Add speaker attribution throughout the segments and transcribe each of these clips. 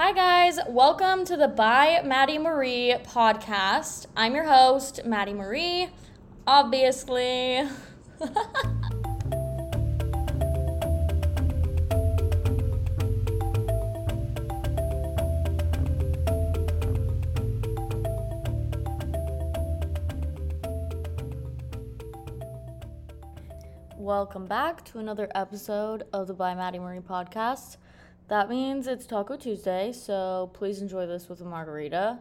Speaker 1: Hi, guys. Welcome to the By Madi Marie podcast. I'm your host, Madi Marie, obviously. Welcome back to another episode of the By Madi Marie podcast. That means it's Taco Tuesday, so please enjoy this with a margarita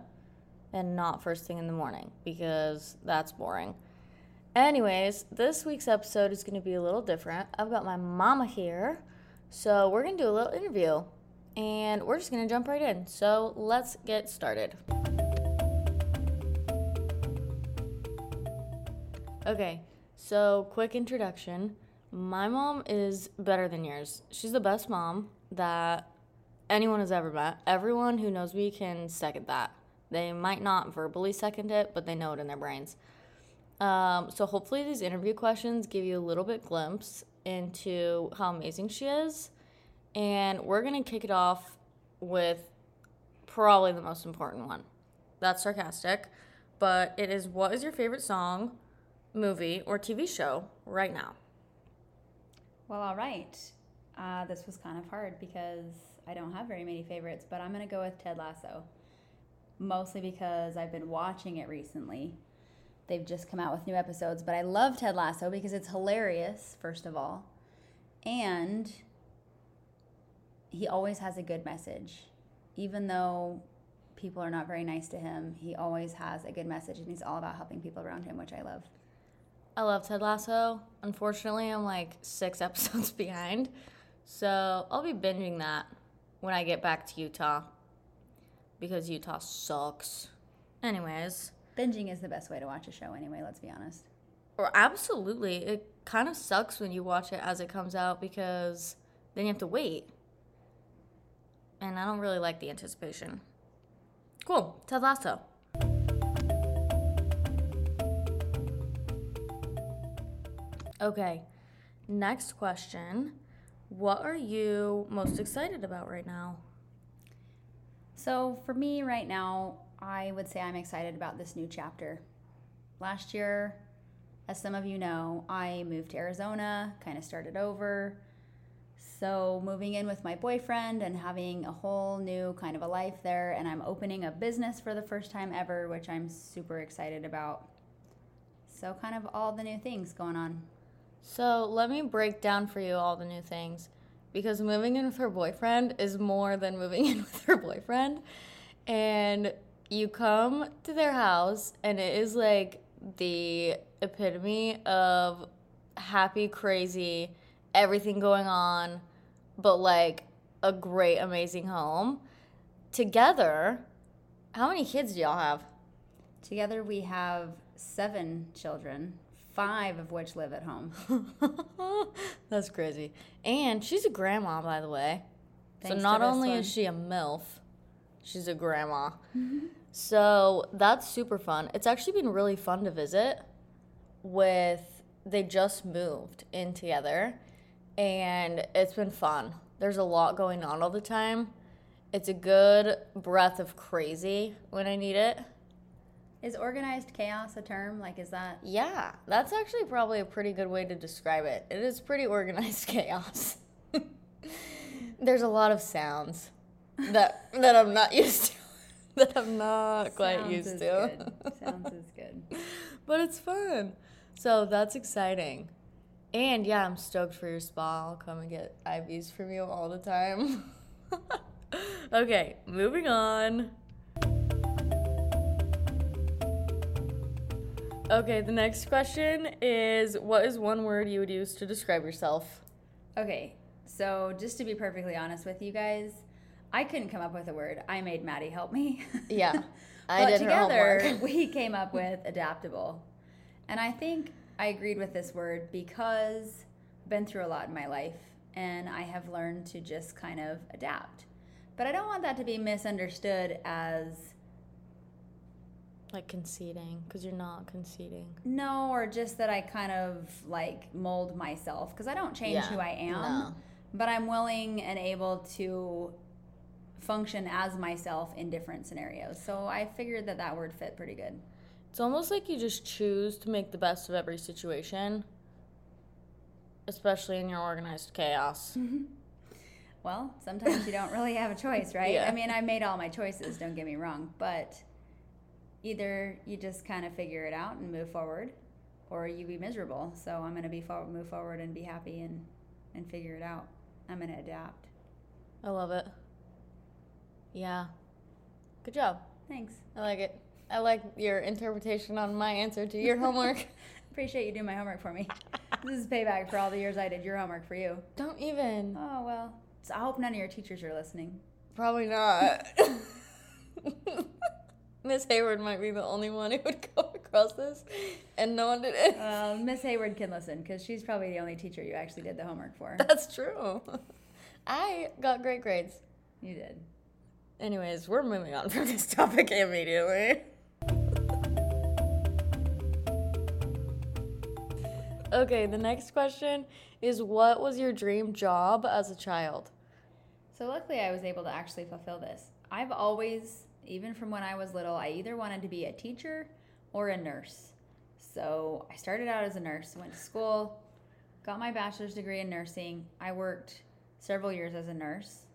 Speaker 1: and not first thing in the morning because that's boring. Anyways, this week's episode is going to be a little different. I've got my mama here, so we're going to do a little interview and we're just going to jump right in. So let's get started. Okay, so quick introduction. My mom is better than yours. She's the best mom that anyone has ever met. Everyone who knows me can second that. They might not verbally second it, but they know it in their brains. Um, so hopefully these interview questions give you a little bit glimpse into how amazing she is. And we're gonna kick it off with probably the most important one. That's sarcastic, but it is what is your favorite song, movie, or TV show right now?
Speaker 2: Well, all right. Uh, this was kind of hard because I don't have very many favorites, but I'm going to go with Ted Lasso. Mostly because I've been watching it recently. They've just come out with new episodes, but I love Ted Lasso because it's hilarious, first of all. And he always has a good message. Even though people are not very nice to him, he always has a good message and he's all about helping people around him, which I love.
Speaker 1: I love Ted Lasso. Unfortunately, I'm like six episodes behind. So I'll be binging that when I get back to Utah because Utah sucks. Anyways.
Speaker 2: Binging is the best way to watch a show anyway, let's be honest.
Speaker 1: Or absolutely. It kind of sucks when you watch it as it comes out because then you have to wait. And I don't really like the anticipation. Cool. Ted Lasso. Okay. Next question. What are you most excited about right now?
Speaker 2: So, for me right now, I would say I'm excited about this new chapter. Last year, as some of you know, I moved to Arizona, kind of started over. So, moving in with my boyfriend and having a whole new kind of a life there, and I'm opening a business for the first time ever, which I'm super excited about. So, kind of all the new things going on.
Speaker 1: So let me break down for you all the new things. Because moving in with her boyfriend is more than moving in with her boyfriend. And you come to their house, and it is like the epitome of happy, crazy, everything going on, but like a great, amazing home. Together, how many kids do y'all have?
Speaker 2: Together, we have seven children five of which live at home.
Speaker 1: That's crazy. And she's a grandma, by the way. Thanks so not only one. is she a MILF, she's a grandma. Mm-hmm. So that's super fun. It's actually been really fun to visit with they just moved in together and it's been fun. There's a lot going on all the time. It's a good breath of crazy when I need it.
Speaker 2: Is organized chaos a term? Like, is that?
Speaker 1: Yeah, that's actually probably a pretty good way to describe it. It is pretty organized chaos. There's a lot of sounds that that I'm not used to. that I'm not quite sounds used to.
Speaker 2: Good. Sounds is good.
Speaker 1: but it's fun. So that's exciting. And yeah, I'm stoked for your spa. I'll come and get IVs from you all the time. okay, moving on. Okay, the next question is what is one word you would use to describe yourself?
Speaker 2: Okay, so just to be perfectly honest with you guys, I couldn't come up with a word. I made Madi help me.
Speaker 1: Yeah.
Speaker 2: I but did together we came up with adaptable. And I think I agreed with this word because I've been through a lot in my life and I have learned to just kind of adapt. But I don't want that to be misunderstood as
Speaker 1: like conceding, because you're not conceding.
Speaker 2: No, or just that I kind of like mold myself, because I don't change yeah, who I am. No. But I'm willing and able to function as myself in different scenarios. So I figured that that word fit pretty good.
Speaker 1: It's almost like you just choose to make the best of every situation, especially in your organized chaos.
Speaker 2: Well, sometimes you don't really have a choice, right?
Speaker 1: Yeah.
Speaker 2: I mean, I made all my choices, don't get me wrong, but either you just kind of figure it out and move forward or you be miserable. So I'm going to be forward, move forward and be happy and and figure it out. I'm going to adapt.
Speaker 1: I love it. Yeah. Good job.
Speaker 2: Thanks.
Speaker 1: I like it. I like your interpretation on my answer to your homework.
Speaker 2: Appreciate you doing my homework for me. this is payback for all the years I did your homework for you.
Speaker 1: Don't even.
Speaker 2: Oh, well. So I hope none of your teachers are listening.
Speaker 1: Probably not. Miss Hayward might be the only one who would come across this, and no one did it.
Speaker 2: Well, Miss Hayward can listen because she's probably the only teacher you actually did the homework for.
Speaker 1: That's true. I got great grades.
Speaker 2: You did.
Speaker 1: Anyways, we're moving on from this topic immediately. Okay, the next question is what was your dream job as a child?
Speaker 2: So luckily, I was able to actually fulfill this. I've always, even from when I was little, I either wanted to be a teacher or a nurse. So I started out as a nurse, went to school, got my bachelor's degree in nursing. I worked several years as a nurse,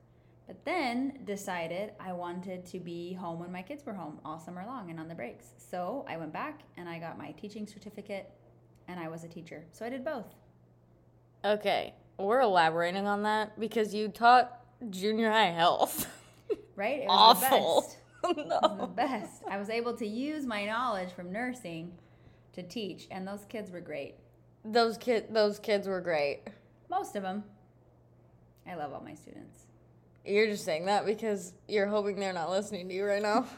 Speaker 2: but then decided I wanted to be home when my kids were home all summer long and on the breaks. So I went back and I got my teaching certificate and I was a teacher. So I did both.
Speaker 1: Okay, we're elaborating on that because you taught junior high health.
Speaker 2: Right? It was the
Speaker 1: Awful.
Speaker 2: was the best. I was able to use my knowledge from nursing to teach, and those kids were great.
Speaker 1: Those kid those kids were great.
Speaker 2: Most of them. I love all my students.
Speaker 1: You're just saying that because you're hoping they're not listening to you right now.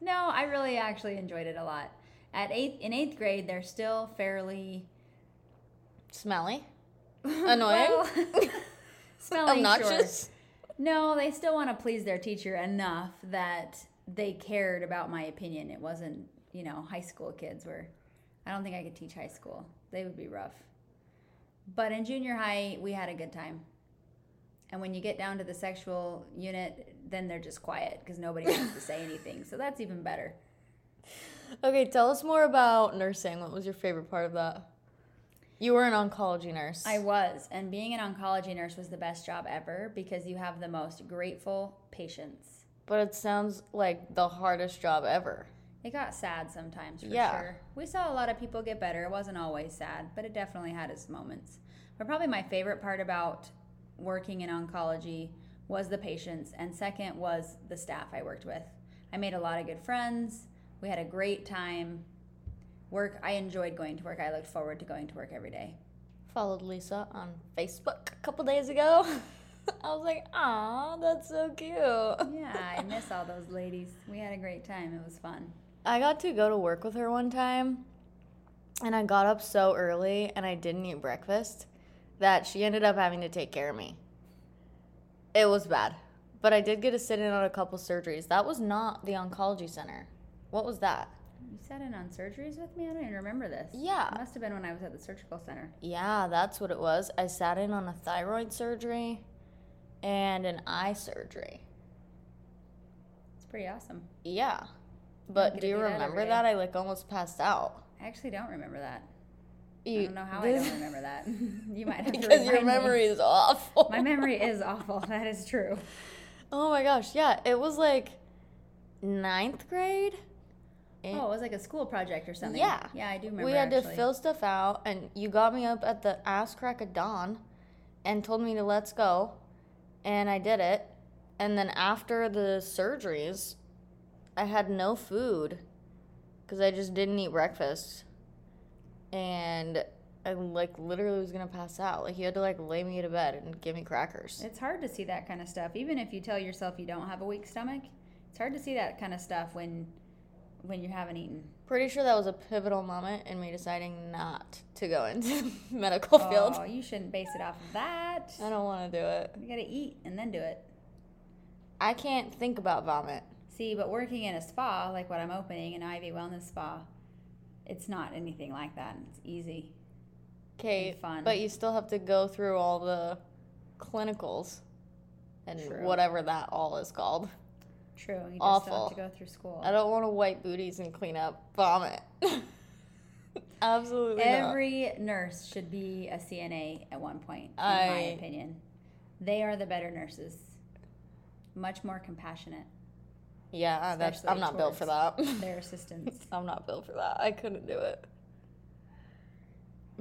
Speaker 2: No, I really actually enjoyed it a lot. At eighth in eighth grade, they're still fairly
Speaker 1: Smelly? Annoying?
Speaker 2: well, smelly, sure. No, they still want to please their teacher enough that they cared about my opinion. It wasn't, you know, high school kids were. I don't think I could teach high school. They would be rough. But in junior high, we had a good time. And when you get down to the sexual unit, then they're just quiet because nobody wants to say anything. So that's even better.
Speaker 1: Okay, tell us more about nursing. What was your favorite part of that? You were an oncology nurse.
Speaker 2: I was. And being an oncology nurse was the best job ever because you have the most grateful patients.
Speaker 1: but it sounds like the hardest job ever.
Speaker 2: It got sad sometimes, for
Speaker 1: Yeah.
Speaker 2: sure. We saw a lot of people get better. It wasn't always sad, but it definitely had its moments. But probably my favorite part about working in oncology was the patients, and second was the staff I worked with. I made a lot of good friends. We had a great time. Work, I enjoyed going to work. I looked forward to going to work every day.
Speaker 1: Followed Lisa on Facebook a couple days ago. I was like, "Aw, that's so cute."
Speaker 2: Yeah, I miss all those ladies. We had a great time. It was fun.
Speaker 1: I got to go to work with her one time, and I got up so early and I didn't eat breakfast that she ended up having to take care of me. It was bad, but I did get to sit in on a couple surgeries. That was not the oncology center. What was that?
Speaker 2: You sat in on surgeries with me? I don't even remember this.
Speaker 1: Yeah.
Speaker 2: It must have been when I was at the surgical center.
Speaker 1: Yeah, that's what it was. I sat in on a thyroid surgery and an eye surgery.
Speaker 2: It's pretty awesome.
Speaker 1: Yeah. But do you
Speaker 2: do that
Speaker 1: remember
Speaker 2: day.
Speaker 1: that? I like almost passed out.
Speaker 2: I actually don't remember that. I don't know how I don't remember that. you might have to
Speaker 1: because your
Speaker 2: remind me.
Speaker 1: memory is awful.
Speaker 2: My memory is awful. That is true.
Speaker 1: Oh my gosh, yeah. It was like ninth grade. And
Speaker 2: Oh, it was like a school project or something.
Speaker 1: Yeah.
Speaker 2: Yeah, I do remember.
Speaker 1: we had to fill stuff out, and you got me up at the ass crack of dawn and told me to let's go. And I did it. And then after the surgeries, I had no food because I just didn't eat breakfast. And I like literally was gonna pass out. Like you had to like lay me to bed and give me crackers.
Speaker 2: It's hard to see that kind of stuff, even if you tell yourself you don't have a weak stomach. It's hard to see that kind of stuff when when you haven't eaten.
Speaker 1: Pretty sure that was a pivotal moment in me deciding not to go into the medical field.
Speaker 2: Oh, you shouldn't base it off of that.
Speaker 1: I don't want to do it.
Speaker 2: You gotta eat and then do it.
Speaker 1: I can't think about vomit.
Speaker 2: See, but working in a spa, like what I'm opening, an IV Wellness Spa, it's not anything like that. It's easy.
Speaker 1: Okay,
Speaker 2: fun.
Speaker 1: but you still have to go through all the clinicals. and
Speaker 2: True.
Speaker 1: whatever that all is called.
Speaker 2: True. You just
Speaker 1: Awful.
Speaker 2: still have to go through school.
Speaker 1: I don't want to wipe booties and clean up vomit. Absolutely not.
Speaker 2: Every nurse should be a CNA at one point, in my opinion. They are the better nurses. Much more compassionate.
Speaker 1: Yeah, that's. I'm not built for that.
Speaker 2: Their assistants.
Speaker 1: I'm not built for that. I couldn't do it.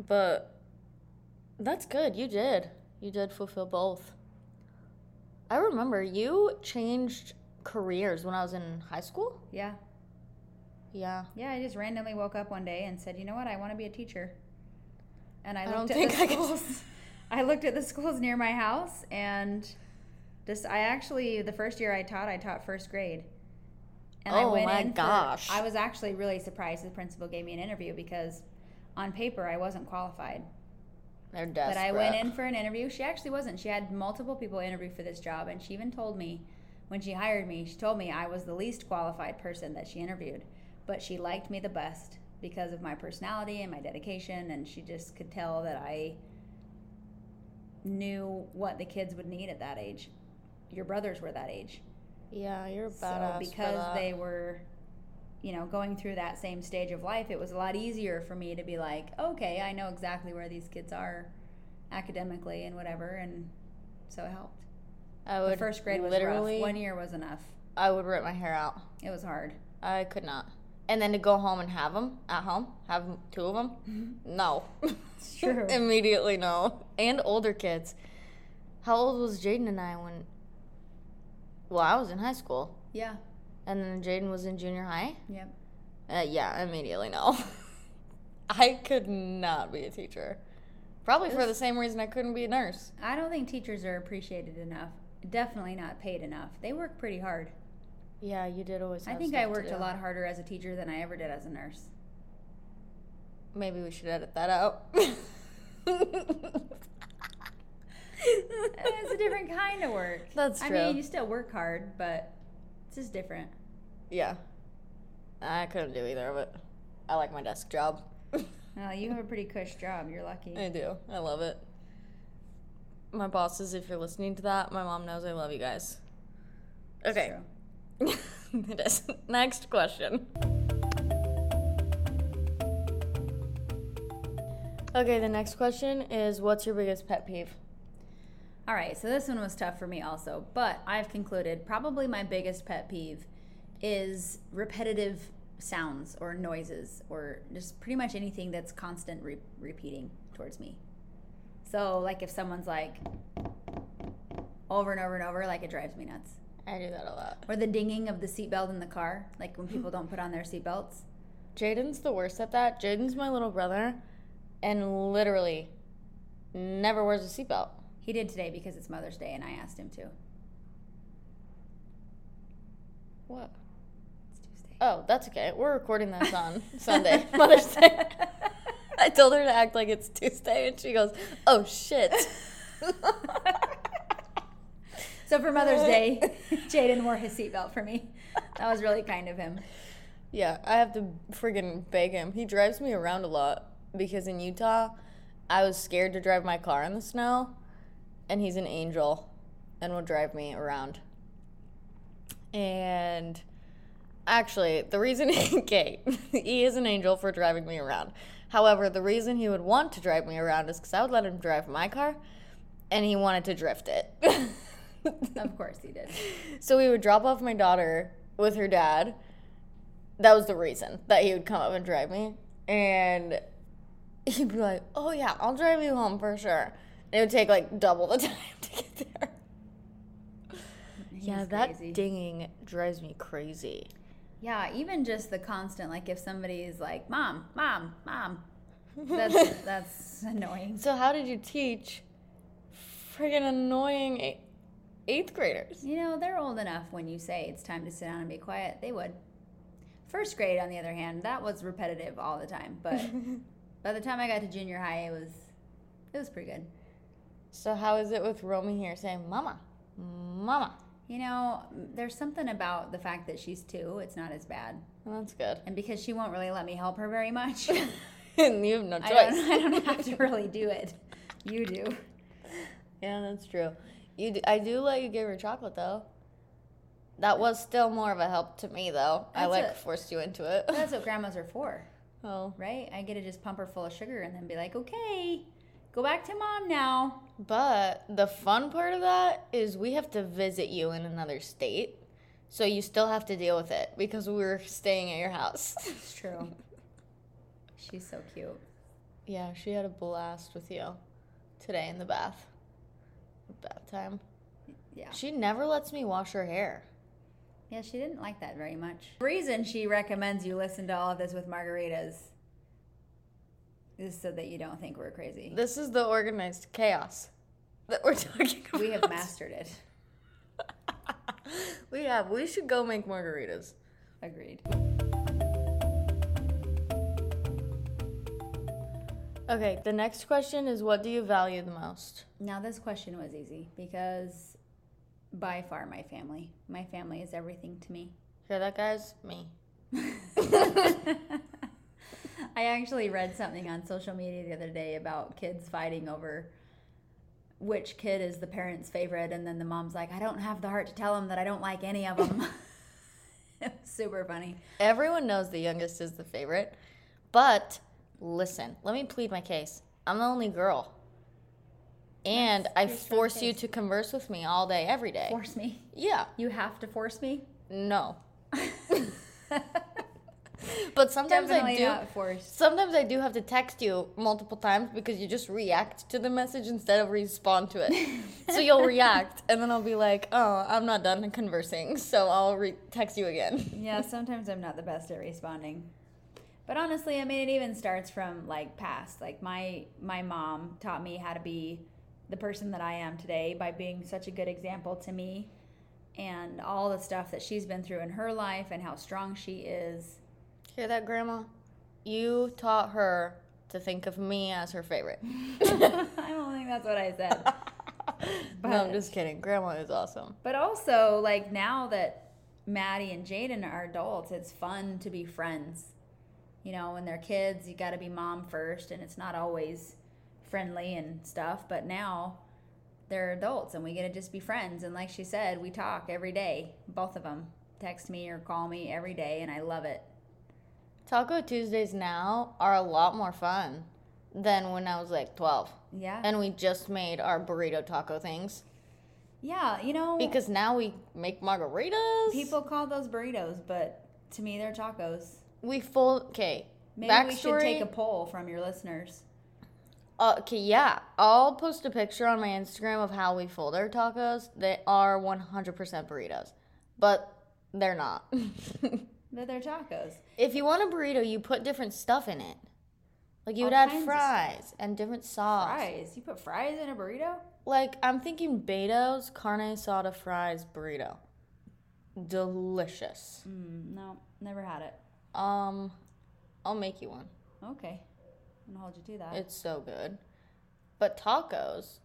Speaker 1: But that's good. You did. You did fulfill both. I remember you changed careers when I was in high school.
Speaker 2: Yeah.
Speaker 1: Yeah.
Speaker 2: Yeah, I just randomly woke up one day and said, "You know what? I want to be a teacher." And I
Speaker 1: I
Speaker 2: looked
Speaker 1: don't
Speaker 2: at
Speaker 1: think
Speaker 2: the
Speaker 1: I
Speaker 2: schools. I looked at the schools near my house and just I actually the first year I taught, I taught first grade. And I
Speaker 1: Oh
Speaker 2: went
Speaker 1: my
Speaker 2: in for-
Speaker 1: gosh.
Speaker 2: I was actually really surprised the principal gave me an interview because on paper I wasn't qualified.
Speaker 1: They're desperate.
Speaker 2: But I went in for an interview. She actually wasn't. She had multiple people interview for this job, and she even told me when she hired me, she told me I was the least qualified person that she interviewed, but she liked me the best because of my personality and my dedication, and she just could tell that I knew what the kids would need at that age. Your brothers were that age.
Speaker 1: Yeah, you're
Speaker 2: So
Speaker 1: badass. for
Speaker 2: because
Speaker 1: that.
Speaker 2: they were, you know, going through that same stage of life, it was a lot easier for me to be like, okay, I know exactly where these kids are academically and whatever, and so it helped.
Speaker 1: I
Speaker 2: The first grade was
Speaker 1: literally.
Speaker 2: rough. One year was enough.
Speaker 1: I would rip my hair out.
Speaker 2: It was hard.
Speaker 1: I could not. And then to go home and have them at home, have two of them, no.
Speaker 2: It's true.
Speaker 1: Immediately no. And older kids. How old was Jaden and I when? Well, I was in high school,
Speaker 2: Yeah.
Speaker 1: and then Jaden was in junior high.
Speaker 2: Yep.
Speaker 1: Uh, yeah, immediately no. I could not be a teacher. Probably for the same reason I couldn't be a nurse.
Speaker 2: I don't think teachers are appreciated enough. Definitely not paid enough. They work pretty hard.
Speaker 1: Yeah, you did always.
Speaker 2: I think I worked a lot harder as a teacher than I ever did as a nurse.
Speaker 1: Maybe we should edit that out.
Speaker 2: it's a different kind of work.
Speaker 1: That's true.
Speaker 2: I mean, you still work hard, but it's just different.
Speaker 1: Yeah. I couldn't do either of it. I like my desk job.
Speaker 2: No, you have a pretty cush job. You're lucky.
Speaker 1: I do. I love it. My bosses, if you're listening to that, my mom knows I love you guys. Okay. it is. Next question. Okay, the next question is what's your biggest pet peeve?
Speaker 2: All right, so this one was tough for me also, but I've concluded probably my biggest pet peeve is repetitive sounds or noises or just pretty much anything that's constant re- repeating towards me. So, like if someone's like over and over and over, like it drives me nuts.
Speaker 1: I do that a lot.
Speaker 2: Or the dinging of the seatbelt in the car, like when people don't put on their seatbelts.
Speaker 1: Jaden's the worst at that. Jaden's my little brother and literally never wears a seatbelt.
Speaker 2: He did today because it's Mother's Day and I asked him to.
Speaker 1: What?
Speaker 2: It's Tuesday.
Speaker 1: Oh, that's okay. We're recording this on Sunday, Mother's Day. I told her to act like it's Tuesday, and she goes, "Oh shit."
Speaker 2: So for Mother's Day, Jaden wore his seatbelt for me. That was really kind of him.
Speaker 1: yeah, I have to friggin' beg him. He drives me around a lot because in Utah, I was scared to drive my car in the snow, and he's an angel, and will drive me around. And actually, the reason okay, he is an angel for driving me around. However, the reason he would want to drive me around is because I would let him drive my car, and he wanted to drift it.
Speaker 2: Of course he did.
Speaker 1: So we would drop off my daughter with her dad. That was the reason that he would come up and drive me. And he'd be like, Oh, yeah, I'll drive you home for sure. And it would take like double the time to get there. yeah, that
Speaker 2: crazy.
Speaker 1: dinging drives me crazy.
Speaker 2: Yeah, even just the constant, like if somebody is like, "Mom, mom, mom," that's that's annoying.
Speaker 1: So, how did you teach friggin' annoying eight- eighth graders?
Speaker 2: You know, they're old enough when you say it's time to sit down and be quiet. They would. First grade, on the other hand, that was repetitive all the time. But by the time I got to junior high, it was it was pretty good.
Speaker 1: So, how is it with Romy here saying, Mama, Mama?
Speaker 2: You know, there's something about the fact that she's two. It's not as bad,
Speaker 1: Well, that's good.
Speaker 2: and because she won't really let me help her very much,
Speaker 1: and you have no choice.
Speaker 2: I don't, I don't have to really do it. You do.
Speaker 1: Yeah, that's true. You, do, I do let you give her chocolate though. That was still more of a help to me though. I like
Speaker 2: a-
Speaker 1: forced you into it.
Speaker 2: That's what grandmas are for,
Speaker 1: oh,
Speaker 2: right? I get to just pump her full of sugar and then be like, okay, go back to mom now.
Speaker 1: but the fun part of that is we have to visit you in another state, so you still have to deal with it because we're staying at your house.
Speaker 2: It's true. She's so cute.
Speaker 1: yeah, she had a blast with you today in the bath. Bath time.
Speaker 2: Yeah.
Speaker 1: She never lets me wash her hair.
Speaker 2: Yeah, she didn't like that very much. The reason she recommends you listen to all of this with margaritas is so that you don't think we're crazy.
Speaker 1: This is the organized chaos that we're talking about.
Speaker 2: We have mastered it.
Speaker 1: we have. We should go make margaritas.
Speaker 2: Agreed.
Speaker 1: Okay, the next question is what do you value the most?
Speaker 2: Now, this question was easy because by far my family. My family is everything to me.
Speaker 1: Hear that, guys? Me.
Speaker 2: I actually read something on social media the other day about kids fighting over which kid is the parent's favorite, and then the mom's like, I don't have the heart to tell him that I don't like any of them. super funny.
Speaker 1: Everyone knows the youngest is the favorite, but listen, let me plead my case. I'm the only girl. And I force you to converse with me all day, every day.
Speaker 2: Force me.
Speaker 1: Yeah,
Speaker 2: You have to force me.
Speaker 1: no. but sometimes
Speaker 2: Definitely
Speaker 1: I do.
Speaker 2: not forced.
Speaker 1: Sometimes I do have to text you multiple times because you just react to the message instead of respond to it. so you'll react, and then I'll be like, "Oh, I'm not done conversing," so I'll re- text you again.
Speaker 2: Yeah, sometimes I'm not the best at responding. But honestly, I mean, it even starts from like past. Like my my mom taught me how to be the person that I am today by being such a good example to me, and all the stuff that she's been through in her life and how strong she is.
Speaker 1: Hear that, Grandma? You taught her to think of me as her favorite.
Speaker 2: I don't think that's what I said.
Speaker 1: no, I'm just kidding. Grandma is awesome.
Speaker 2: But also, like now that Madi and Jaden are adults, it's fun to be friends. You know, when they're kids, you got to be mom first, and it's not always friendly and stuff. But now they're adults, and we get to just be friends. And like she said, we talk every day, both of them. Text me or call me every day, and I love it.
Speaker 1: Taco Tuesdays now are a lot more fun than when I was like 12.
Speaker 2: Yeah.
Speaker 1: And we just made our burrito taco things.
Speaker 2: yeah, you know,
Speaker 1: Because now we make margaritas.
Speaker 2: people call those burritos, but to me, they're tacos.
Speaker 1: we full okay.
Speaker 2: Maybe
Speaker 1: Backstory.
Speaker 2: we should take a poll from your listeners.
Speaker 1: uh, okay, yeah. I'll post a picture on my Instagram of how we fold our tacos. They are 100% burritos, but they're not.
Speaker 2: They're tacos.
Speaker 1: if you want a burrito, you put different stuff in it. Like you would
Speaker 2: All
Speaker 1: add fries and different sauce.
Speaker 2: Fries. You put fries in a burrito?
Speaker 1: Like I'm thinking Beto's carne asada fries burrito. Delicious.
Speaker 2: Mm, no, never had it.
Speaker 1: Um, I'll make you one.
Speaker 2: Okay. I'm gonna hold you to that.
Speaker 1: It's so good. But tacos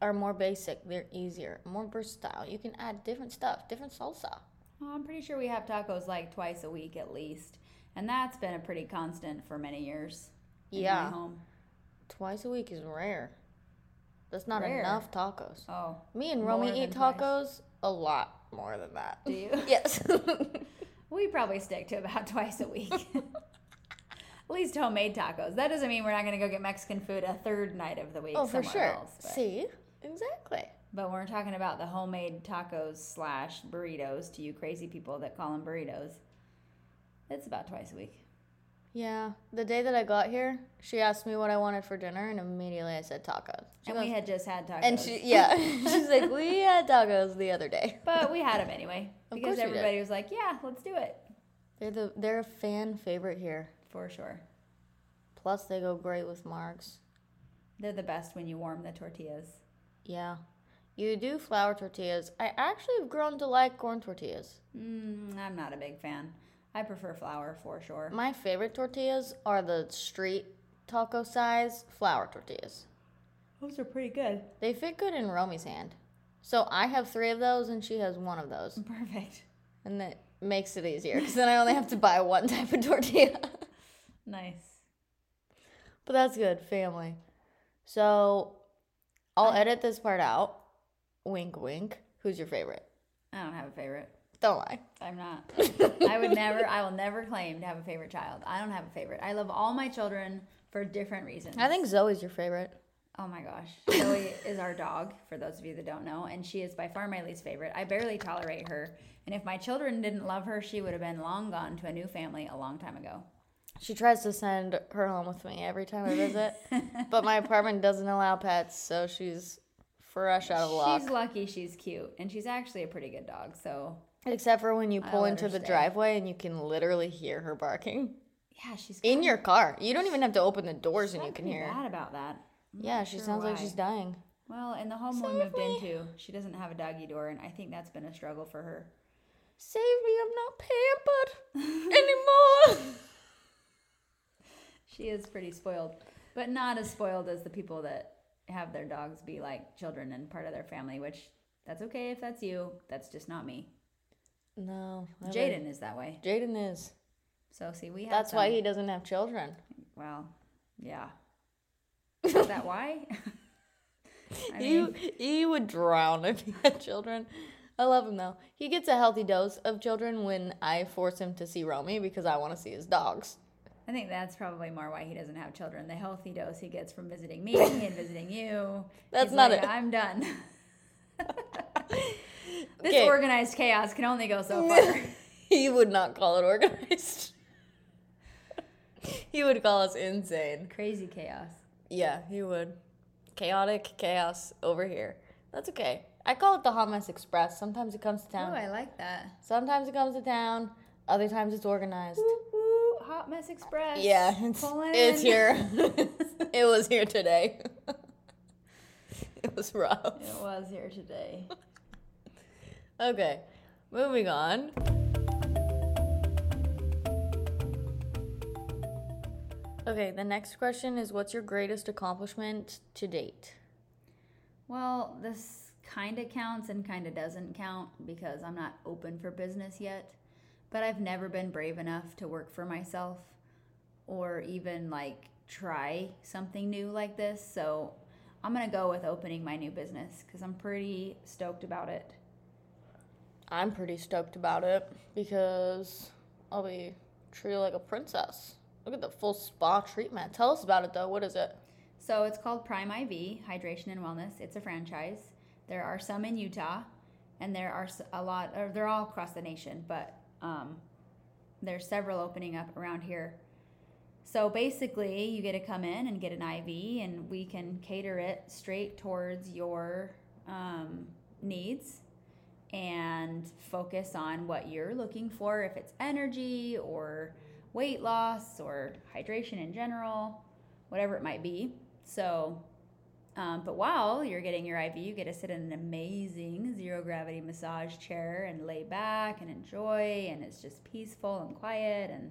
Speaker 1: are more basic. They're easier, more versatile. You can add different stuff, different salsa.
Speaker 2: Oh, I'm pretty sure we have tacos like twice a week at least. And that's been a pretty constant for many years.
Speaker 1: Yeah.
Speaker 2: home.
Speaker 1: Twice a week is rare. That's not
Speaker 2: Rare.
Speaker 1: enough tacos.
Speaker 2: Oh.
Speaker 1: Me and Romy eat
Speaker 2: twice.
Speaker 1: tacos a lot more than that.
Speaker 2: Do you?
Speaker 1: yes.
Speaker 2: We probably stick to about twice a week. at least homemade tacos. That doesn't mean we're not gonna go get Mexican food a third night of the week.
Speaker 1: oh, for sure.
Speaker 2: Else,
Speaker 1: See? Exactly.
Speaker 2: But we're talking about the homemade tacos slash burritos to you crazy people that call them burritos, it's about twice a week.
Speaker 1: Yeah, the day that I got here, she asked me what I wanted for dinner, and immediately I said tacos. She
Speaker 2: And
Speaker 1: goes-
Speaker 2: we had just had tacos.
Speaker 1: and she, yeah, she's like, we had tacos the other day.
Speaker 2: But we had them anyway because
Speaker 1: course we did.
Speaker 2: everybody was like, "Yeah, let's do it."
Speaker 1: They're the they're a fan favorite here.
Speaker 2: For sure,
Speaker 1: Plus, they go great with margs.
Speaker 2: they're the best when you warm the tortillas.
Speaker 1: Yeah, you do flour tortillas. I actually have grown to like corn tortillas.
Speaker 2: Mm, I'm not a big fan. I prefer flour for sure.
Speaker 1: My favorite tortillas are the street taco size flour tortillas.
Speaker 2: Those are pretty good.
Speaker 1: They fit good in Romy's hand. So I have three of those, and she has one of those.
Speaker 2: Perfect.
Speaker 1: And that makes it easier because then I only have to buy one type of tortilla.
Speaker 2: Nice.
Speaker 1: but that's good, family. So I'll
Speaker 2: I-
Speaker 1: edit this part out wink, wink. Who's your favorite?
Speaker 2: I don't have a favorite.
Speaker 1: Don't lie.
Speaker 2: I'm not. I would never, I will never claim to have a favorite child. I don't have a favorite. I love all my children for different reasons.
Speaker 1: I think Zoe's your favorite.
Speaker 2: Oh my gosh. Zoe is our dog, for those of you that don't know, and she is by far my least favorite. I barely tolerate her. And if my children didn't love her, she would have been long gone to a new family a long time ago.
Speaker 1: She tries to send her home with me every time I visit, but my apartment doesn't allow pets, so she's fresh out of luck.
Speaker 2: She's lucky she's cute, and she's actually a pretty good dog. So,
Speaker 1: Except for when you pull into the
Speaker 2: stay.
Speaker 1: driveway and you can literally hear her barking
Speaker 2: yeah, she's
Speaker 1: in your car. You don't even have to open the doors and you can hear. her.
Speaker 2: bad about that. I'm
Speaker 1: Yeah, she
Speaker 2: sure
Speaker 1: sounds like she's dying.
Speaker 2: Well, in the home we moved
Speaker 1: me.
Speaker 2: into, she doesn't have a doggy door, and I think that's been a struggle for her.
Speaker 1: Save me, I'm not pampered anymore.
Speaker 2: She is pretty spoiled, but not as spoiled as the people that have their dogs be like children and part of their family, which that's okay if that's you. That's just not me.
Speaker 1: no.
Speaker 2: Jaden is that way.
Speaker 1: Jaden is.
Speaker 2: So see, we have
Speaker 1: That's why he doesn't have children.
Speaker 2: Well, yeah. Is that why? I
Speaker 1: he he would drown if he had children. I love him though. He gets a healthy dose of children when I force him to see Romy because I want to see his dogs.
Speaker 2: I think that's probably more why he doesn't have children. The healthy dose he gets from visiting me and visiting you.
Speaker 1: That's
Speaker 2: He's
Speaker 1: not
Speaker 2: like,
Speaker 1: it.
Speaker 2: I'm done. this
Speaker 1: Okay.
Speaker 2: organized chaos can only go so far.
Speaker 1: he would not call it organized. he would call us insane.
Speaker 2: Crazy chaos.
Speaker 1: Yeah, he would. Chaotic chaos over here. That's okay. I call it the Mess Express. Sometimes it comes to town. Oh.
Speaker 2: I like that.
Speaker 1: Sometimes it comes to town. Other times it's organized.
Speaker 2: Woo, Hot Mess Express.
Speaker 1: Yeah, it's, it's here. it was here today. it was rough.
Speaker 2: It was here today.
Speaker 1: Okay, moving on. Okay, the next question is what's your greatest accomplishment to date?
Speaker 2: Well, this kind of counts and kind of doesn't count because I'm not open for business yet. But I've never been brave enough to work for myself or even like try something new like this. So I'm going to go with opening my new business because I'm pretty stoked about it.
Speaker 1: I'm pretty stoked about it because I'll be treated like a princess. Look at the full spa treatment. Tell us about it though. What is it?
Speaker 2: So it's called Prime IV, Hydration and Wellness. It's a franchise. There are some in Utah, and there are a lot, or they're all across the nation, but um, there's several opening up around here. So basically, you get to come in and get an IV, and we can cater it straight towards your um, needs and focus on what you're looking for if it's energy or weight loss or hydration in general, whatever it might be. So, um, but while you're getting your IV, you get to sit in an amazing zero gravity massage chair and lay back and enjoy, and it's just peaceful and quiet, and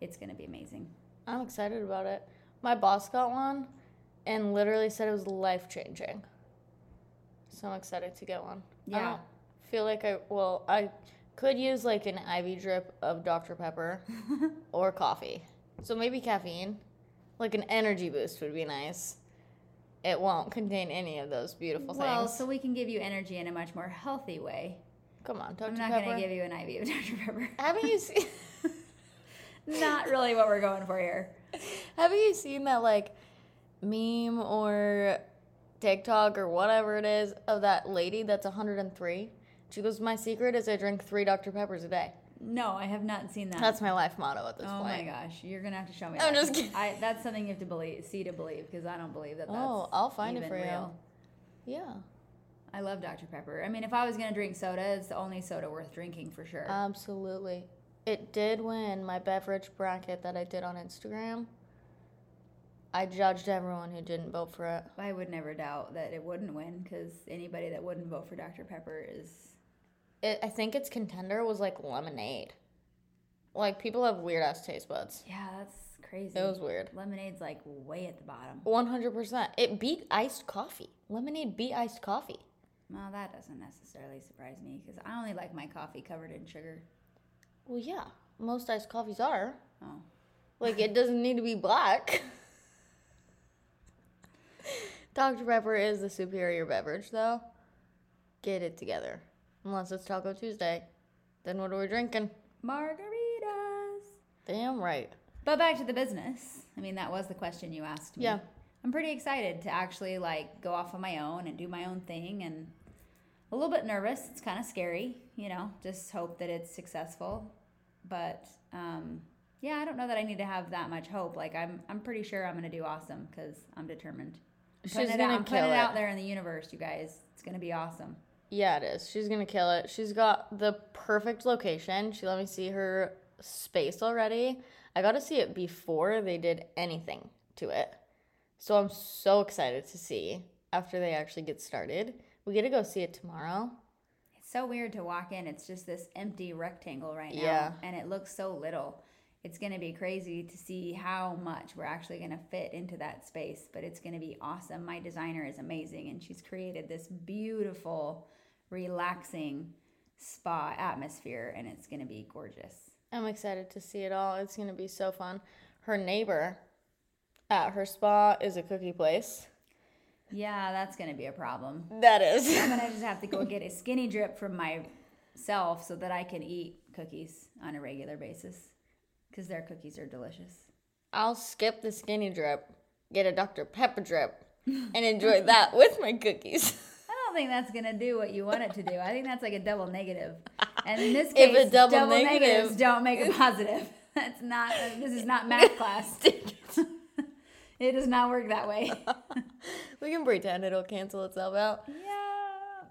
Speaker 2: it's gonna be amazing.
Speaker 1: I'm excited about it. My boss got one and literally said it was life changing. So I'm excited to get one. I
Speaker 2: Yeah.
Speaker 1: don't feel like I well, I could use like an IV drip of Dr. Pepper or coffee. So maybe caffeine. Like an energy boost would be nice. It won't contain any of those beautiful
Speaker 2: Well,
Speaker 1: things.
Speaker 2: Well, so we can give you energy in a much more healthy way.
Speaker 1: Come on, Dr.
Speaker 2: I'm not gonna give you an IV of Dr. Pepper.
Speaker 1: Haven't you seen
Speaker 2: not really what we're going for here.
Speaker 1: Haven't you seen that like meme or TikTok or whatever it is of that lady that's 103? She goes, "My secret is I drink three Dr Peppers a day."
Speaker 2: No, I have not seen that.
Speaker 1: That's my life motto at this
Speaker 2: oh
Speaker 1: point.
Speaker 2: Oh my gosh, you're gonna have to show me.
Speaker 1: I'm
Speaker 2: that.
Speaker 1: just kidding.
Speaker 2: I, that's something you have to believe, see to believe, because I don't believe that. Oh, that's
Speaker 1: Oh, I'll find it for you.
Speaker 2: real.
Speaker 1: Yeah,
Speaker 2: I love Dr Pepper. I mean, if I was gonna drink soda, it's the only soda worth drinking for sure.
Speaker 1: absolutely. It did win my beverage bracket that I did on Instagram. I judged everyone who didn't vote for it.
Speaker 2: I would never doubt that it wouldn't win, because anybody that wouldn't vote for Dr Pepper is.
Speaker 1: It. I think its contender was like lemonade. Like people have weird ass taste buds.
Speaker 2: Yeah, that's crazy.
Speaker 1: It was weird.
Speaker 2: Lemonade's like way at the bottom.
Speaker 1: One hundred percent. It beat iced coffee. Lemonade beat iced coffee.
Speaker 2: Well, that doesn't necessarily surprise me because I only like my coffee covered in sugar.
Speaker 1: Well, yeah, most iced coffees are.
Speaker 2: Oh.
Speaker 1: Like it doesn't need to be black. Dr Pepper is the superior beverage, though. get it together. Unless it's Taco Tuesday. Then what are we drinking?
Speaker 2: Margaritas.
Speaker 1: Damn right.
Speaker 2: But back to the business. I mean, that was the question you asked me.
Speaker 1: Yeah.
Speaker 2: I'm pretty excited to actually like go off on my own and do my own thing and a little bit nervous. It's kind of scary, you know, just hope that it's successful. But um, yeah, I don't know that I need to have that much hope. Like I'm I'm pretty sure I'm going to do awesome cuz I'm determined. I'm
Speaker 1: She's
Speaker 2: it, out,
Speaker 1: gonna kill
Speaker 2: it
Speaker 1: it.
Speaker 2: out there in the universe, you guys. It's going to be awesome.
Speaker 1: Yeah, it is. She's gonna kill it. She's got the perfect location. She let me see her space already. I got to see it before they did anything to it. So I'm so excited to see after they actually get started. We get to go see it tomorrow.
Speaker 2: It's so weird to walk in. It's just this empty rectangle right now.
Speaker 1: Yeah.
Speaker 2: And it looks so little. It's going to be crazy to see how much we're actually going to fit into that space, but it's going to be awesome. My designer is amazing, and she's created this beautiful, relaxing spa atmosphere, and it's going to be gorgeous.
Speaker 1: I'm excited to see it all. It's going to be so fun. Her neighbor at her spa is a cookie place.
Speaker 2: Yeah, that's going to be a problem.
Speaker 1: That is.
Speaker 2: I'm going to just have to go get a skinny drip from myself so that I can eat cookies on a regular basis because their cookies are delicious.
Speaker 1: I'll skip the skinny drip, get a Dr. Pepper drip, and enjoy that with my cookies.
Speaker 2: Don't think that's gonna do what you want it to do. I think that's like a double negative. And in this
Speaker 1: If
Speaker 2: case,
Speaker 1: a double
Speaker 2: negatives
Speaker 1: negative-
Speaker 2: don't make a positive. That's not. This is not math class. it does not work that way.
Speaker 1: we can pretend it'll cancel itself out.
Speaker 2: yeah,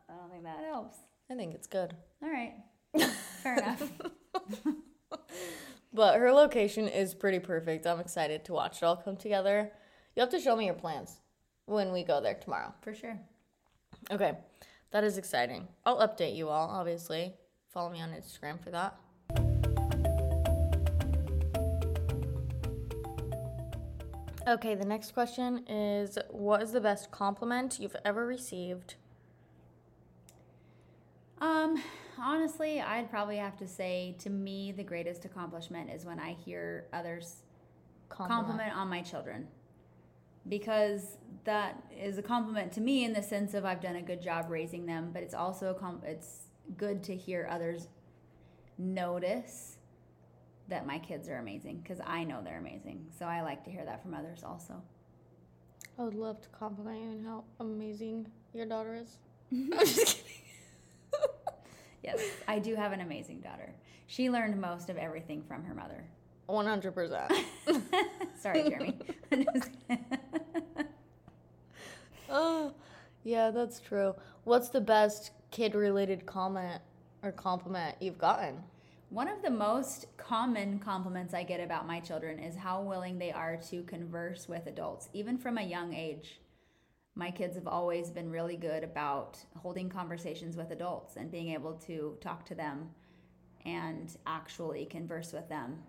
Speaker 2: I don't think that helps.
Speaker 1: I think it's good.
Speaker 2: All right, fair enough.
Speaker 1: But her location is pretty perfect. I'm excited to watch it all come together. You have to show me your plans when we go there tomorrow.
Speaker 2: For sure.
Speaker 1: Okay, that is exciting. I'll update you all, obviously. Follow me on Instagram for that. Okay, the next question is What is the best compliment you've ever received?
Speaker 2: Um, honestly, I'd probably have to say to me the greatest accomplishment is when I hear others compliment on my children because that is a compliment to me in the sense of I've done a good job raising them, but it's also a com- it's good to hear others notice that my kids are amazing because I know they're amazing. So I like to hear that from others also.
Speaker 1: I would love to compliment you on how amazing your daughter is. I'm just kidding.
Speaker 2: Yes, I do have an amazing daughter. She learned most of everything from her mother.
Speaker 1: 100%.
Speaker 2: Sorry, Jeremy.
Speaker 1: Oh, yeah, that's true. What's the best kid related comment or compliment you've gotten?
Speaker 2: One of the most common compliments I get about my children is how willing they are to converse with adults, even from a young age. My kids have always been really good about holding conversations with adults and being able to talk to them and actually converse with them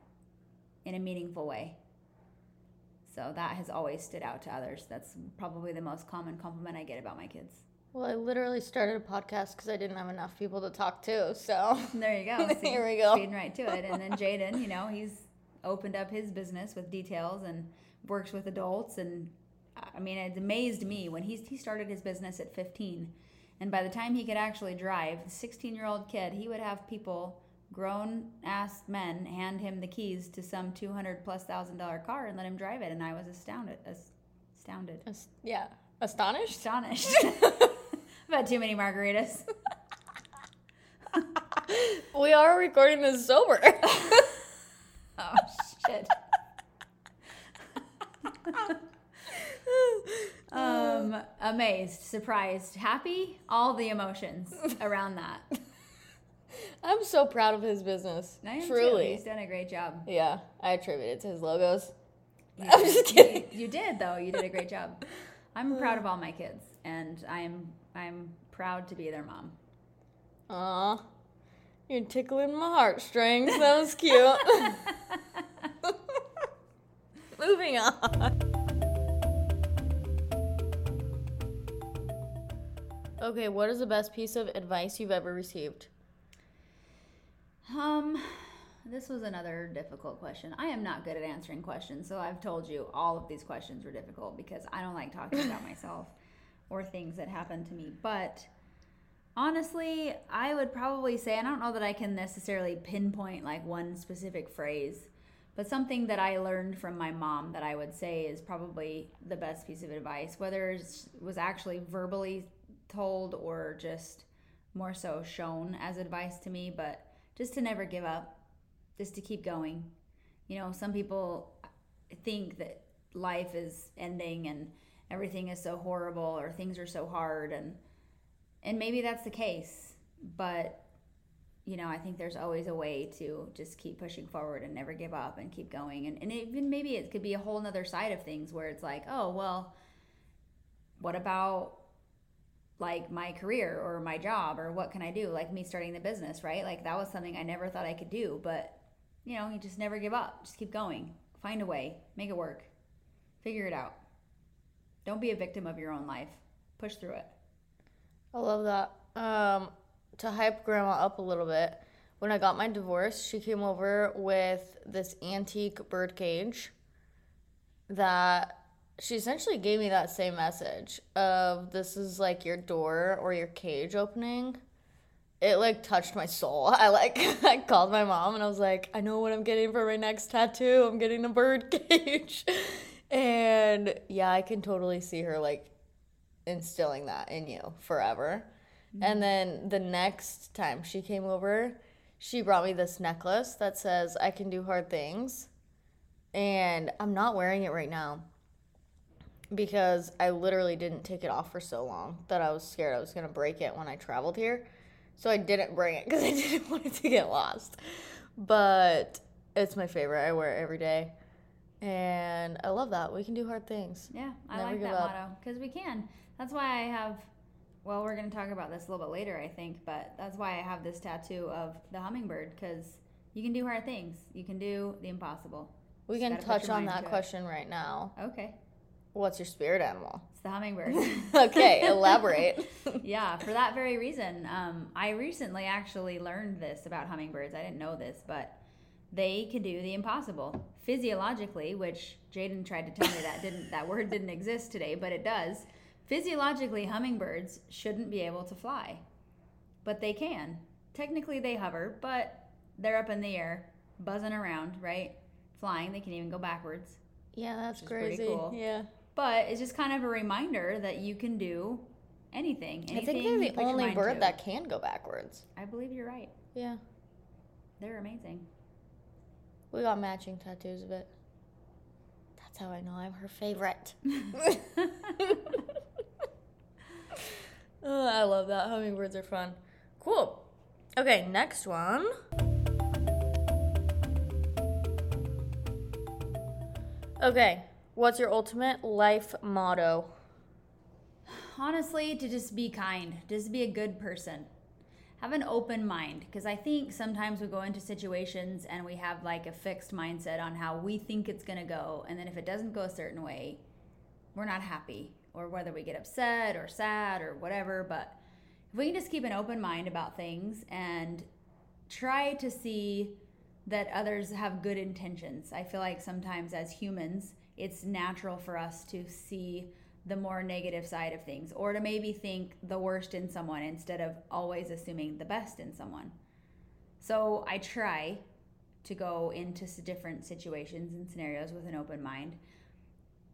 Speaker 2: in a meaningful way. So that has always stood out to others. That's probably the most common compliment I get about my kids.
Speaker 1: Well, I literally started a podcast because I didn't have enough people to talk to. So
Speaker 2: There you go. See,
Speaker 1: Here we go.
Speaker 2: Speeding right to it. And then Jaden, you know, he's opened up his business with details and works with adults. And I mean, it amazed me when he's, he started his business at 15. And by the time he could actually drive, the 16 year old kid, he would have people, grown ass men, hand him the keys to some 200 plus thousand dollar car and let him drive it. And I was astounded. Astounded.
Speaker 1: As- yeah, astonished.
Speaker 2: Astonished. I've had too many margaritas.
Speaker 1: We are recording this sober.
Speaker 2: Oh, shit. um, amazed, surprised, happy, all the emotions around that.
Speaker 1: I'm so proud of his business.
Speaker 2: Am too.
Speaker 1: Truly.
Speaker 2: He's done a great job.
Speaker 1: Yeah, I attribute it to his logos.
Speaker 2: You
Speaker 1: I'm just kidding.
Speaker 2: You, you did though. You did a great job. I'm proud of all my kids, and I'm I'm proud to be their mom.
Speaker 1: Aw, you're tickling my heartstrings. That was cute. Moving on. Okay, what is the best piece of advice you've ever received?
Speaker 2: Um, this was another difficult question. I am not good at answering questions, so I've told you all of these questions were difficult because I don't like talking about myself or things that happen to me. But Honestly, I would probably say, I don't know that I can necessarily pinpoint like one specific phrase, but something that I learned from my mom that I would say is probably the best piece of advice, whether it was actually verbally told or just more so shown as advice to me, but just to never give up, just to keep going. You know, some people think that life is ending and everything is so horrible or things are so hard and and maybe that's the case but you know i think there's always a way to just keep pushing forward and never give up and keep going and, and even maybe it could be a whole nother side of things where it's like oh well what about like my career or my job or what can i do? Like me starting the business right? Like that was something i never thought i could do but you know you just never give up. Just keep going. Find a way. Make it work. Figure it out. Don't be a victim of your own life. Push through it.
Speaker 1: I love that. Um, to hype grandma up a little bit, when I got my divorce, she came over with this antique bird cage that she essentially gave me that same message of this is like your door or your cage opening. It like touched my soul. I like I called my mom and I was like, I know what I'm getting for my next tattoo. I'm getting a bird cage. and yeah, I can totally see her like instilling that in you forever. Mm-hmm. And then the next time she came over, she brought me this necklace that says, I can do hard things. And I'm not wearing it right now because I literally didn't take it off for so long that I was scared I was going to break it when I traveled here. So I didn't bring it because I didn't want it to get lost. But it's my favorite. I wear it every day. And I love that. We can do hard things.
Speaker 2: Yeah, I Never like that up. motto because we can. That's why I have. Well, we're going to talk about this a little bit later, I think, but that's why I have this tattoo of the hummingbird because you can do hard things. You can do the impossible.
Speaker 1: We can touch on that question right now.
Speaker 2: Okay.
Speaker 1: What's your spirit animal?
Speaker 2: It's the hummingbird.
Speaker 1: okay, elaborate.
Speaker 2: yeah, for that very reason. Um, I recently actually learned this about hummingbirds. I didn't know this, but they can do the impossible physiologically, which Jaden tried to tell me that didn't that word didn't exist today, but it does. Physiologically, hummingbirds shouldn't be able to fly, but they can. Technically, they hover, but they're up in the air, buzzing around, right? Flying. They can even go backwards.
Speaker 1: Yeah, that's crazy. Cool. Yeah.
Speaker 2: But it's just kind of a reminder that you can do anything. anything
Speaker 1: I think they're the only bird to. that can go backwards.
Speaker 2: I believe you're right.
Speaker 1: Yeah.
Speaker 2: They're amazing.
Speaker 1: We got matching tattoos of it. That's how I know I'm her favorite. oh, I love that. Hummingbirds are fun. Cool. Okay, next one. Okay, what's your ultimate life motto?
Speaker 2: Honestly, to just be kind, just be a good person have an open mind because I think sometimes we go into situations and we have like a fixed mindset on how we think it's going to go. And then if it doesn't go a certain way, we're not happy or whether we get upset or sad or whatever. But if we can just keep an open mind about things and try to see that others have good intentions, I feel like sometimes as humans, it's natural for us to see the more negative side of things or to maybe think the worst in someone instead of always assuming the best in someone. So I try to go into different situations and scenarios with an open mind,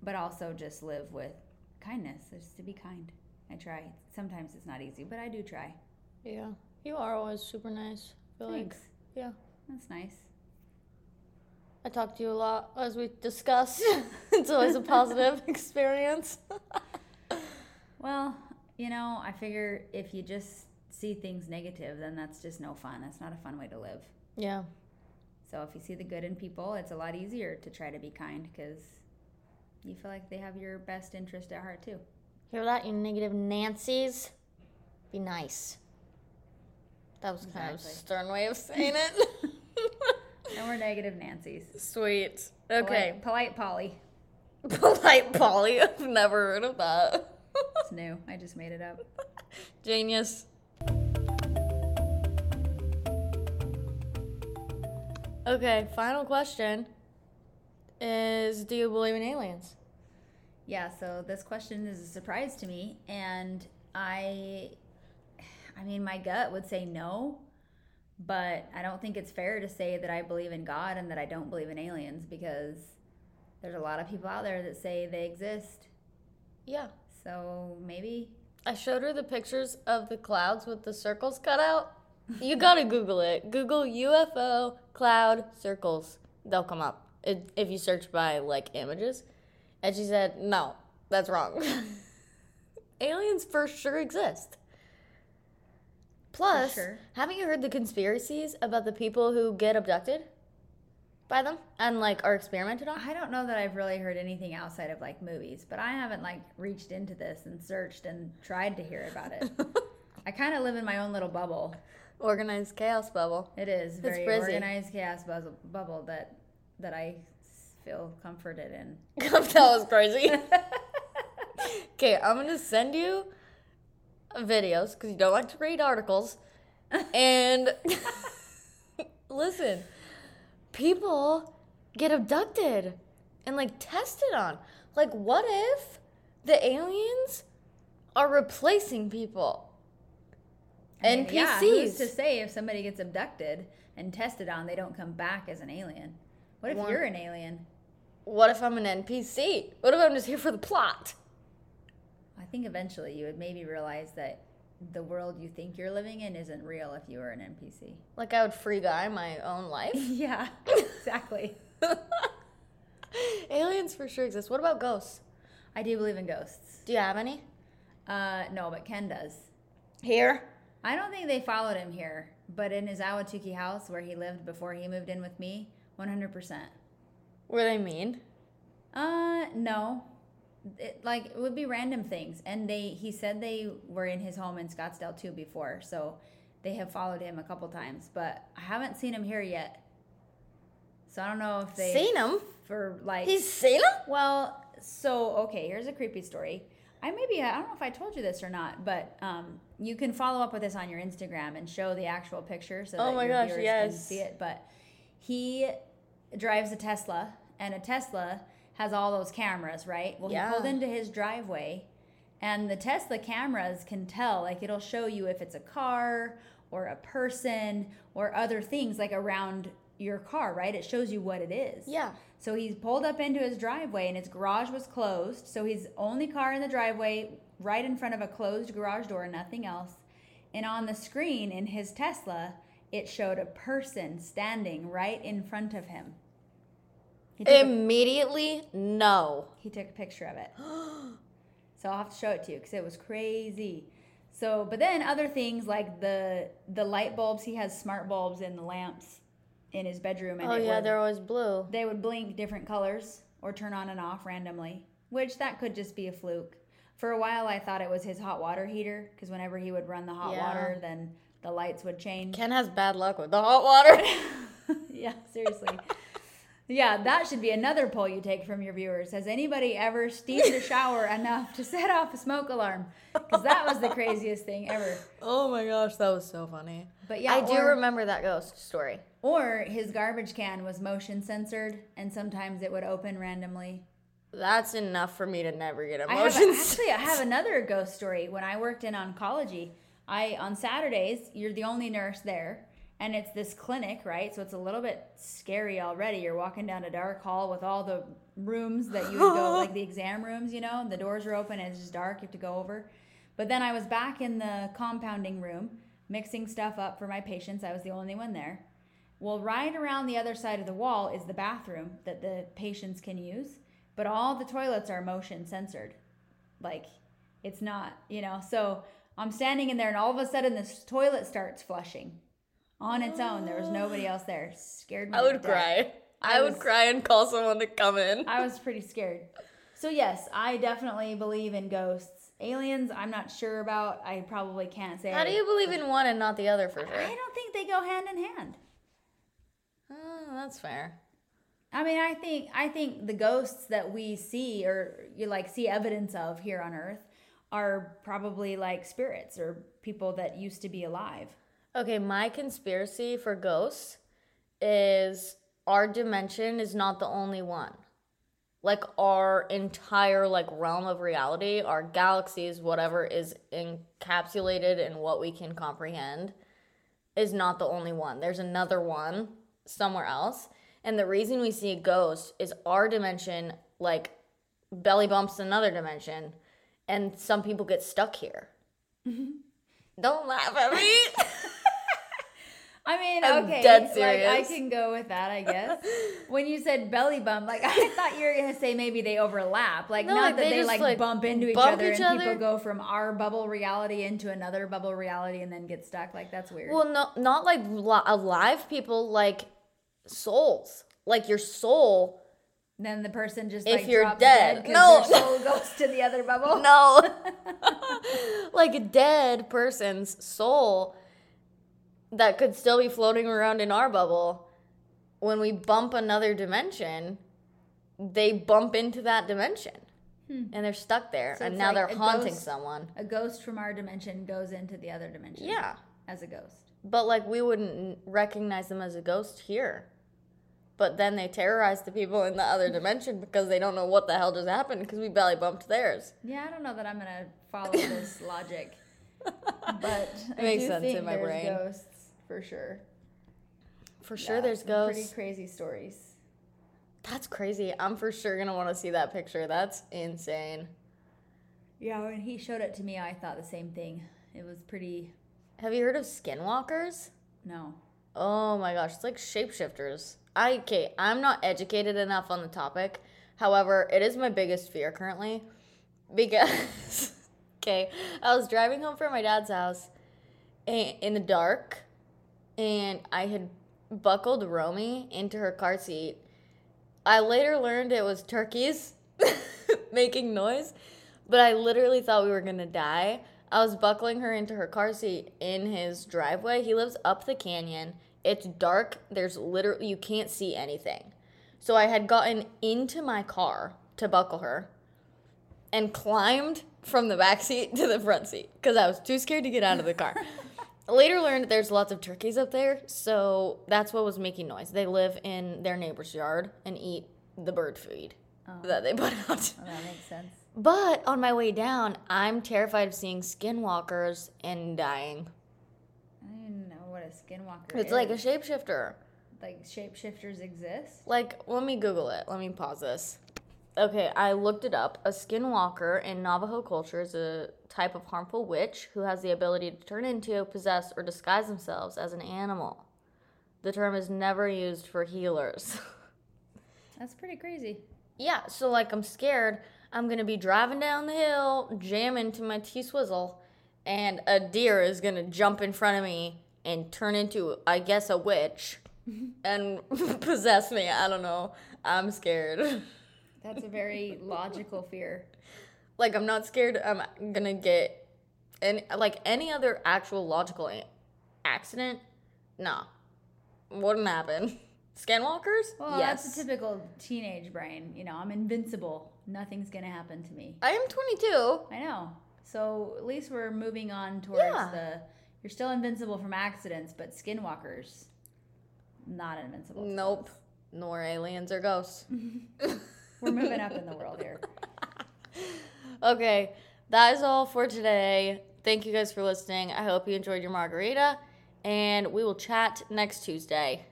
Speaker 2: but also just live with kindness, just to be kind. I try. Sometimes it's not easy, but I do try.
Speaker 1: Yeah. You are always super nice.
Speaker 2: Thanks.
Speaker 1: Like, yeah.
Speaker 2: That's nice.
Speaker 1: I talk to you a lot as we discussed. it's always a positive experience.
Speaker 2: well, you know, I figure if you just see things negative, then that's just no fun. That's not a fun way to live.
Speaker 1: Yeah.
Speaker 2: So if you see the good in people, it's a lot easier to try to be kind because you feel like they have your best interest at heart too.
Speaker 1: Hear that, you negative Nancy's? Be nice. That was exactly. kind of a stern way of saying it.
Speaker 2: No more negative Nancy's.
Speaker 1: Sweet. Okay.
Speaker 2: Polite, polite Polly.
Speaker 1: Polite Polly. I've never heard of that.
Speaker 2: it's new. I just made it up.
Speaker 1: Genius. Okay, final question is do you believe in aliens?
Speaker 2: Yeah, so this question is a surprise to me and I I mean, my gut would say no, but I don't think it's fair to say that I believe in God and that I don't believe in aliens because there's a lot of people out there that say they exist.
Speaker 1: Yeah.
Speaker 2: So maybe.
Speaker 1: I showed her the pictures of the clouds with the circles cut out. You gotta Google it. Google UFO cloud circles. They'll come up if you search by like images. And she said, no, that's wrong. Aliens for sure exist. Plus,
Speaker 2: sure.
Speaker 1: haven't you heard the conspiracies about the people who get abducted by them and like are experimented on?
Speaker 2: I don't know that I've really heard anything outside of like movies, but I haven't like reached into this and searched and tried to hear about it. I kind of live in my own little bubble.
Speaker 1: Organized chaos bubble.
Speaker 2: It is very organized chaos buzz- bubble that that I feel comforted in.
Speaker 1: that was crazy. Okay, I'm gonna send you videos because you don't like to read articles. And listen, people get abducted and like tested on. Like, what if the aliens are replacing people?
Speaker 2: I mean,
Speaker 1: NPCs.
Speaker 2: Yeah, who's to say if somebody gets abducted and tested on, they don't come back as an alien? What if
Speaker 1: One-
Speaker 2: you're an alien?
Speaker 1: what if I'm an NPC? What if I'm just here for the plot?
Speaker 2: I think eventually you would maybe realize that the world you think you're living in isn't real if you were an NPC.
Speaker 1: Like, I would free guy my own life.
Speaker 2: yeah, exactly.
Speaker 1: Aliens for sure exist. What about ghosts?
Speaker 2: I do believe in ghosts.
Speaker 1: Do you have any?
Speaker 2: Uh, no, but Ken does.
Speaker 1: Here?
Speaker 2: I don't think they followed him here, but in his Ahwatukee house where he lived before he moved in with me, 100%.
Speaker 1: Were they mean?
Speaker 2: Uh, no. It, like it would be random things, and they he said they were in his home in Scottsdale too before, so they have followed him a couple times, but I haven't seen him here yet. So I don't know if they
Speaker 1: Seen him?
Speaker 2: for like
Speaker 1: He's seen him?
Speaker 2: well, so okay, here's a creepy story. I maybe I don't know if I told you this or not, but um, you can follow up with this on your Instagram and show the actual picture so
Speaker 1: Oh
Speaker 2: that
Speaker 1: my
Speaker 2: your
Speaker 1: gosh,
Speaker 2: viewers can see it. But he drives a Tesla, and a Tesla has all those cameras, right? Well,
Speaker 1: Yeah.
Speaker 2: he pulled into his driveway, and the Tesla cameras can tell, like it'll show you if it's a car or a person or other things like around your car, right? It shows you what it is.
Speaker 1: Yeah.
Speaker 2: So he's pulled up into his driveway and his garage was closed. So he's only car in the driveway, right in front of a closed garage door, nothing else. And on the screen in his Tesla, it showed a person standing right in front of him. Took, a,
Speaker 1: Immediately, no.
Speaker 2: he took a picture of it. So I'll have to show it to you because it was crazy. So, but then other things like the the light bulbs, he has smart bulbs in the lamps in his bedroom, and
Speaker 1: Oh yeah,
Speaker 2: would-
Speaker 1: they're always blue.
Speaker 2: they would blink different colors or turn on and off randomly, which that could just be a fluke. For a while, I thought it was his hot water heater because whenever he would run the hot
Speaker 1: Yeah.
Speaker 2: water, then the lights would change.
Speaker 1: Ken has bad luck with the hot water.
Speaker 2: yeah, seriously. yeah, that should be another poll you take from your viewers. Has anybody ever steamed a shower enough to set off a smoke alarm? Because that was the craziest thing ever.
Speaker 1: oh my gosh, that was so funny.
Speaker 2: But yeah,
Speaker 1: I do
Speaker 2: or-
Speaker 1: remember that ghost story.
Speaker 2: Or his garbage can was motion censored, and sometimes it would open randomly.
Speaker 1: That's enough for me to never get
Speaker 2: I have
Speaker 1: emotions.
Speaker 2: actually I have another ghost story. When I worked in oncology, I on Saturdays you're the only nurse there, and it's this clinic, right? So it's a little bit scary already. You're walking down a dark hall with all the rooms that you would go, like the exam rooms, you know, and the doors are open and it's just dark. You have to go over. But then I was back in the compounding room mixing stuff up for my patients. I was the only one there. Well, right around the other side of the wall is the bathroom that the patients can use, but all the toilets are motion censored. Like, it's not, you know. So I'm standing in there, and all of a sudden, this toilet starts flushing on its own. There was nobody else there. Scared me.
Speaker 1: I would cry. I,
Speaker 2: I
Speaker 1: would
Speaker 2: was-
Speaker 1: cry and call someone to come in.
Speaker 2: I was pretty scared. So yes, I definitely believe in ghosts. Aliens, I'm not sure about. I probably can't say.
Speaker 1: How do you believe in one and not the other for sure?
Speaker 2: I don't think they go hand in hand.
Speaker 1: Oh, that's fair.
Speaker 2: I mean, I think I think the ghosts that we see or you like see evidence of here on Earth are probably like spirits or people that used to be alive.
Speaker 1: Okay, my conspiracy for ghosts is our dimension is not the only one. like our entire like realm of reality, our galaxies, whatever is encapsulated in what we can comprehend, is not the only one. There's another one somewhere else. And the reason we see a ghost is our dimension, like, belly bumps another dimension, and some people get stuck here. Mm-hmm. Don't laugh at me.
Speaker 2: I mean,
Speaker 1: I'm
Speaker 2: okay,
Speaker 1: dead
Speaker 2: like I can go with that, I guess. when you said belly bump, like I thought you were gonna say maybe they overlap, like
Speaker 1: No,
Speaker 2: not
Speaker 1: like,
Speaker 2: that
Speaker 1: they
Speaker 2: they, like,
Speaker 1: like,
Speaker 2: bump into each
Speaker 1: bump
Speaker 2: other
Speaker 1: each
Speaker 2: and people go from our bubble reality into another bubble reality and then get stuck. Like that's weird.
Speaker 1: well, no, not like li- alive people, like souls. Like your soul.
Speaker 2: then the person just
Speaker 1: if
Speaker 2: like
Speaker 1: you're
Speaker 2: drops
Speaker 1: dead.
Speaker 2: dead
Speaker 1: No.
Speaker 2: their soul goes to the other bubble.
Speaker 1: No. like a dead person's soul that could still be floating around in our bubble. When we bump another dimension, they bump into that dimension. And they're stuck there.
Speaker 2: Hmm. So
Speaker 1: and now
Speaker 2: like
Speaker 1: they're haunting
Speaker 2: ghost-
Speaker 1: someone.
Speaker 2: A ghost from our dimension goes into the other dimension.
Speaker 1: Yeah.
Speaker 2: as a ghost.
Speaker 1: But like we wouldn't recognize them as a ghost here. But then they terrorize the people in the other dimension because they don't know what the hell just happened because we belly bumped theirs.
Speaker 2: Yeah, I don't know that I'm gonna follow this logic, but I
Speaker 1: makes
Speaker 2: do
Speaker 1: sense
Speaker 2: think
Speaker 1: in my
Speaker 2: there's
Speaker 1: brain.
Speaker 2: ghosts for sure.
Speaker 1: For sure,
Speaker 2: Yeah,
Speaker 1: there's ghosts.
Speaker 2: Pretty crazy stories.
Speaker 1: That's crazy. I'm for sure gonna want to see that picture. That's insane.
Speaker 2: Yeah, when he showed it to me, I thought the same thing. It was pretty.
Speaker 1: Have you heard of skinwalkers?
Speaker 2: No.
Speaker 1: Oh my gosh, it's like shapeshifters. I okay, I'm not educated enough on the topic. However, it is my biggest fear currently because okay, I was driving home from my dad's house in the dark and I had buckled Romy into her car seat. I later learned it was turkeys making noise, but I literally thought we were gonna die. I was buckling her into her car seat in his driveway. He lives up the canyon. It's dark. There's literally, you can't see anything. So I had gotten into my car to buckle her and climbed from the back seat to the front seat because I was too scared to get out of the car. Later learned there's lots of turkeys up there, so that's what was making noise. They live in their neighbor's yard and eat the bird food oh. that they put out.
Speaker 2: Well, that makes sense.
Speaker 1: But on my way down, I'm terrified of seeing skinwalkers and dying.
Speaker 2: I don't even know what a skinwalker is.
Speaker 1: It's
Speaker 2: is.
Speaker 1: like a shapeshifter.
Speaker 2: like shapeshifters exist.
Speaker 1: Like, let me Google it. Let me pause this. Okay, I looked it up. A skinwalker in Navajo culture is a type of harmful witch who has the ability to turn into, possess, or disguise themselves as an animal. The term is never used for healers.
Speaker 2: That's pretty crazy.
Speaker 1: yeah, so like I'm scared. I'm gonna be driving down the hill, jam into my T swizzle, and a deer is gonna jump in front of me and turn into, I guess, a witch and possess me. I don't know. I'm scared.
Speaker 2: That's a very logical fear.
Speaker 1: like I'm not scared. I'm gonna get and like any other actual logical a- accident. Nah, wouldn't happen. Skinwalkers?
Speaker 2: Well,
Speaker 1: yes.
Speaker 2: that's a typical teenage brain. You know, I'm invincible. Nothing's gonna happen to me.
Speaker 1: I am 22.
Speaker 2: I know. So at least we're moving on towards
Speaker 1: Yeah.
Speaker 2: the. You're still invincible from accidents, but skinwalkers, not invincible.
Speaker 1: Nope. Nor aliens or ghosts.
Speaker 2: We're moving up in the world here.
Speaker 1: Okay, that is all for today. Thank you guys for listening. I hope you enjoyed your margarita, and we will chat next Tuesday.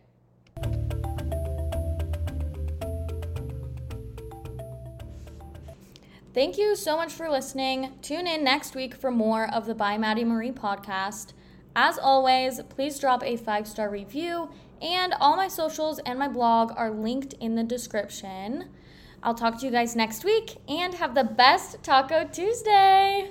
Speaker 1: Thank you so much for listening. Tune in next week for more of the By Madi Marie podcast. As always, please drop a five star review, and all my socials and my blog are linked in the description. I'll talk to you guys next week and have the best Taco Tuesday.